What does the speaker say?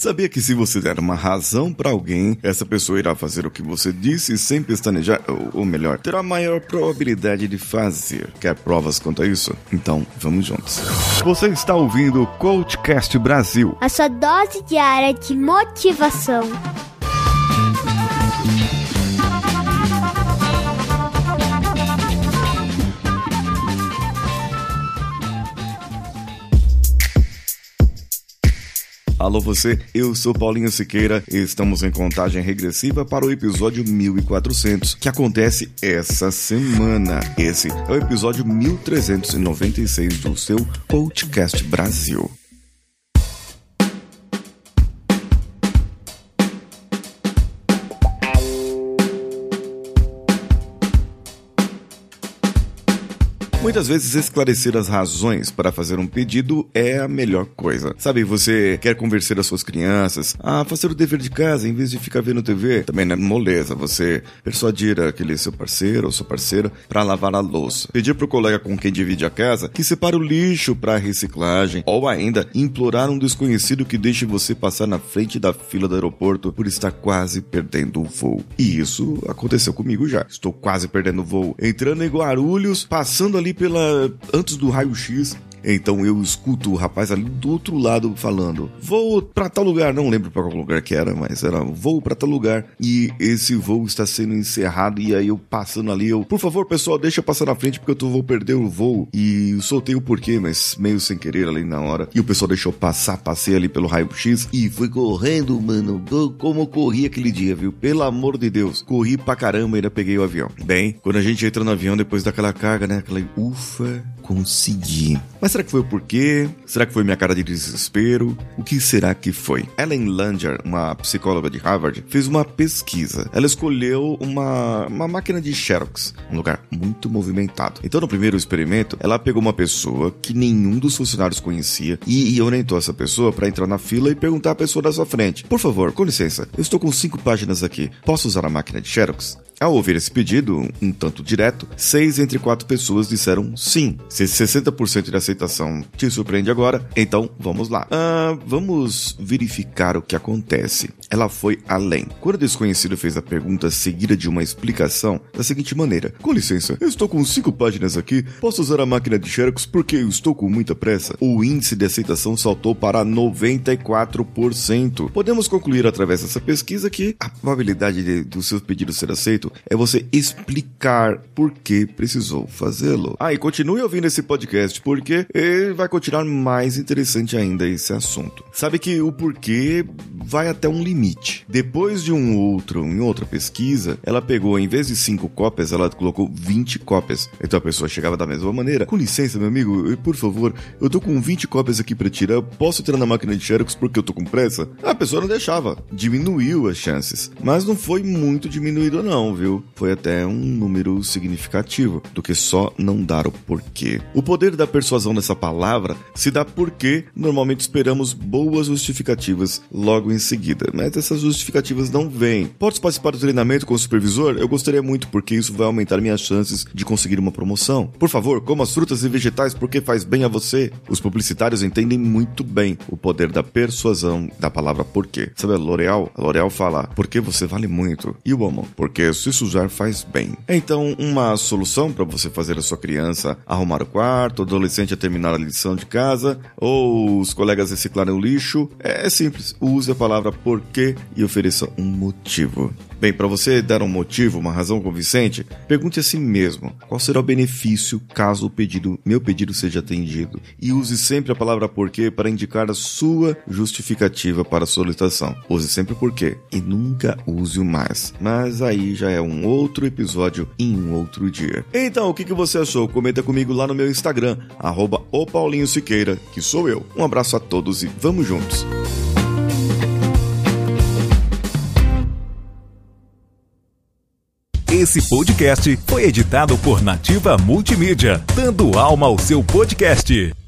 Sabia que se você der uma razão para alguém, essa pessoa irá fazer o que você disse sem pestanejar, ou, ou melhor, terá maior probabilidade de fazer. Quer provas quanto a isso? Então, vamos juntos. Você está ouvindo o Coachcast Brasil. A sua dose diária de motivação. Alô você, eu sou Paulinho Siqueira e estamos em contagem regressiva para o episódio 1400, que acontece essa semana. Esse é o episódio 1396 do seu Podcast Brasil. Muitas vezes esclarecer as razões para fazer um pedido é a melhor coisa. Sabe, você quer convencer as suas crianças a fazer o dever de casa em vez de ficar vendo TV. Também não é moleza você persuadir aquele seu parceiro ou sua parceira para lavar a louça. Pedir pro colega com quem divide a casa que separe o lixo para reciclagem. Ou ainda, implorar um desconhecido que deixe você passar na frente da fila do aeroporto por estar quase perdendo o voo. E isso aconteceu comigo já. Estou quase perdendo o voo. Entrando em Guarulhos, passando ali pela antes do raio-x então eu escuto o rapaz ali do outro lado falando: vou para tal lugar, não lembro para qual lugar que era, mas era voo para tal lugar e esse voo está sendo encerrado. E aí eu passando ali, eu, por favor, pessoal, deixa eu passar na frente porque eu tô, vou perder o voo. E soltei o porquê, mas meio sem querer ali na hora. E o pessoal deixou passar, passei ali pelo raio-x e fui correndo, mano. Como eu corri aquele dia, viu? Pelo amor de Deus, corri pra caramba e ainda peguei o avião. Bem, quando a gente entra no avião depois daquela carga, né? Aquela ufa, consegui. Mas será que foi o porquê? Será que foi minha cara de desespero? O que será que foi? Ellen Langer, uma psicóloga de Harvard, fez uma pesquisa. Ela escolheu uma, uma máquina de Xerox, um lugar muito movimentado. Então, no primeiro experimento, ela pegou uma pessoa que nenhum dos funcionários conhecia e, e orientou essa pessoa para entrar na fila e perguntar à pessoa da sua frente: Por favor, com licença, eu estou com cinco páginas aqui. Posso usar a máquina de Xerox? Ao ouvir esse pedido, um tanto direto, seis entre quatro pessoas disseram sim. Se 60% de aceitação te surpreende agora, então vamos lá. Ah, vamos verificar o que acontece. Ela foi além. Quando o desconhecido fez a pergunta seguida de uma explicação da seguinte maneira: Com licença, eu estou com cinco páginas aqui, posso usar a máquina de Xerox porque eu estou com muita pressa? O índice de aceitação saltou para 94%. Podemos concluir através dessa pesquisa que a probabilidade de, do seu pedido ser aceito é você explicar por que precisou fazê-lo. Ah, e continue ouvindo esse podcast porque ele vai continuar mais interessante ainda esse assunto. Sabe que o porquê vai até um limite. Depois de um outro, em outra pesquisa, ela pegou, em vez de 5 cópias, ela colocou 20 cópias. Então a pessoa chegava da mesma maneira. Com licença, meu amigo, por favor, eu tô com 20 cópias aqui para tirar. Posso tirar na máquina de Xerox porque eu tô com pressa? A pessoa não deixava. Diminuiu as chances. Mas não foi muito diminuído não, viu? Foi até um número significativo do que só não dar o porquê. O poder da persuasão nessa palavra se dá porque normalmente esperamos boas justificativas logo em seguida, mas essas justificativas não vêm. Posso participar do treinamento com o supervisor? Eu gostaria muito porque isso vai aumentar minhas chances de conseguir uma promoção. Por favor, coma as frutas e vegetais porque faz bem a você. Os publicitários entendem muito bem o poder da persuasão da palavra porquê. Sabe a L'Oreal? A L'Oreal fala porque você vale muito. E o amor? Porque se sujar faz bem. Então, uma solução para você fazer a sua criança arrumar o quarto, o adolescente a terminar a lição de casa ou os colegas reciclarem o lixo é simples. Use a palavra porquê e ofereça um motivo. Bem, para você dar um motivo, uma razão convincente, pergunte a si mesmo qual será o benefício caso o pedido, meu pedido seja atendido. E use sempre a palavra porquê para indicar a sua justificativa para a solicitação. Use sempre o porquê e nunca use o mais. Mas aí já é um outro episódio em um outro dia. Então, o que, que você achou? Comenta comigo lá no meu Instagram, arroba o Paulinho Siqueira, que sou eu. Um abraço a todos e vamos juntos! Esse podcast foi editado por Nativa Multimídia, dando alma ao seu podcast.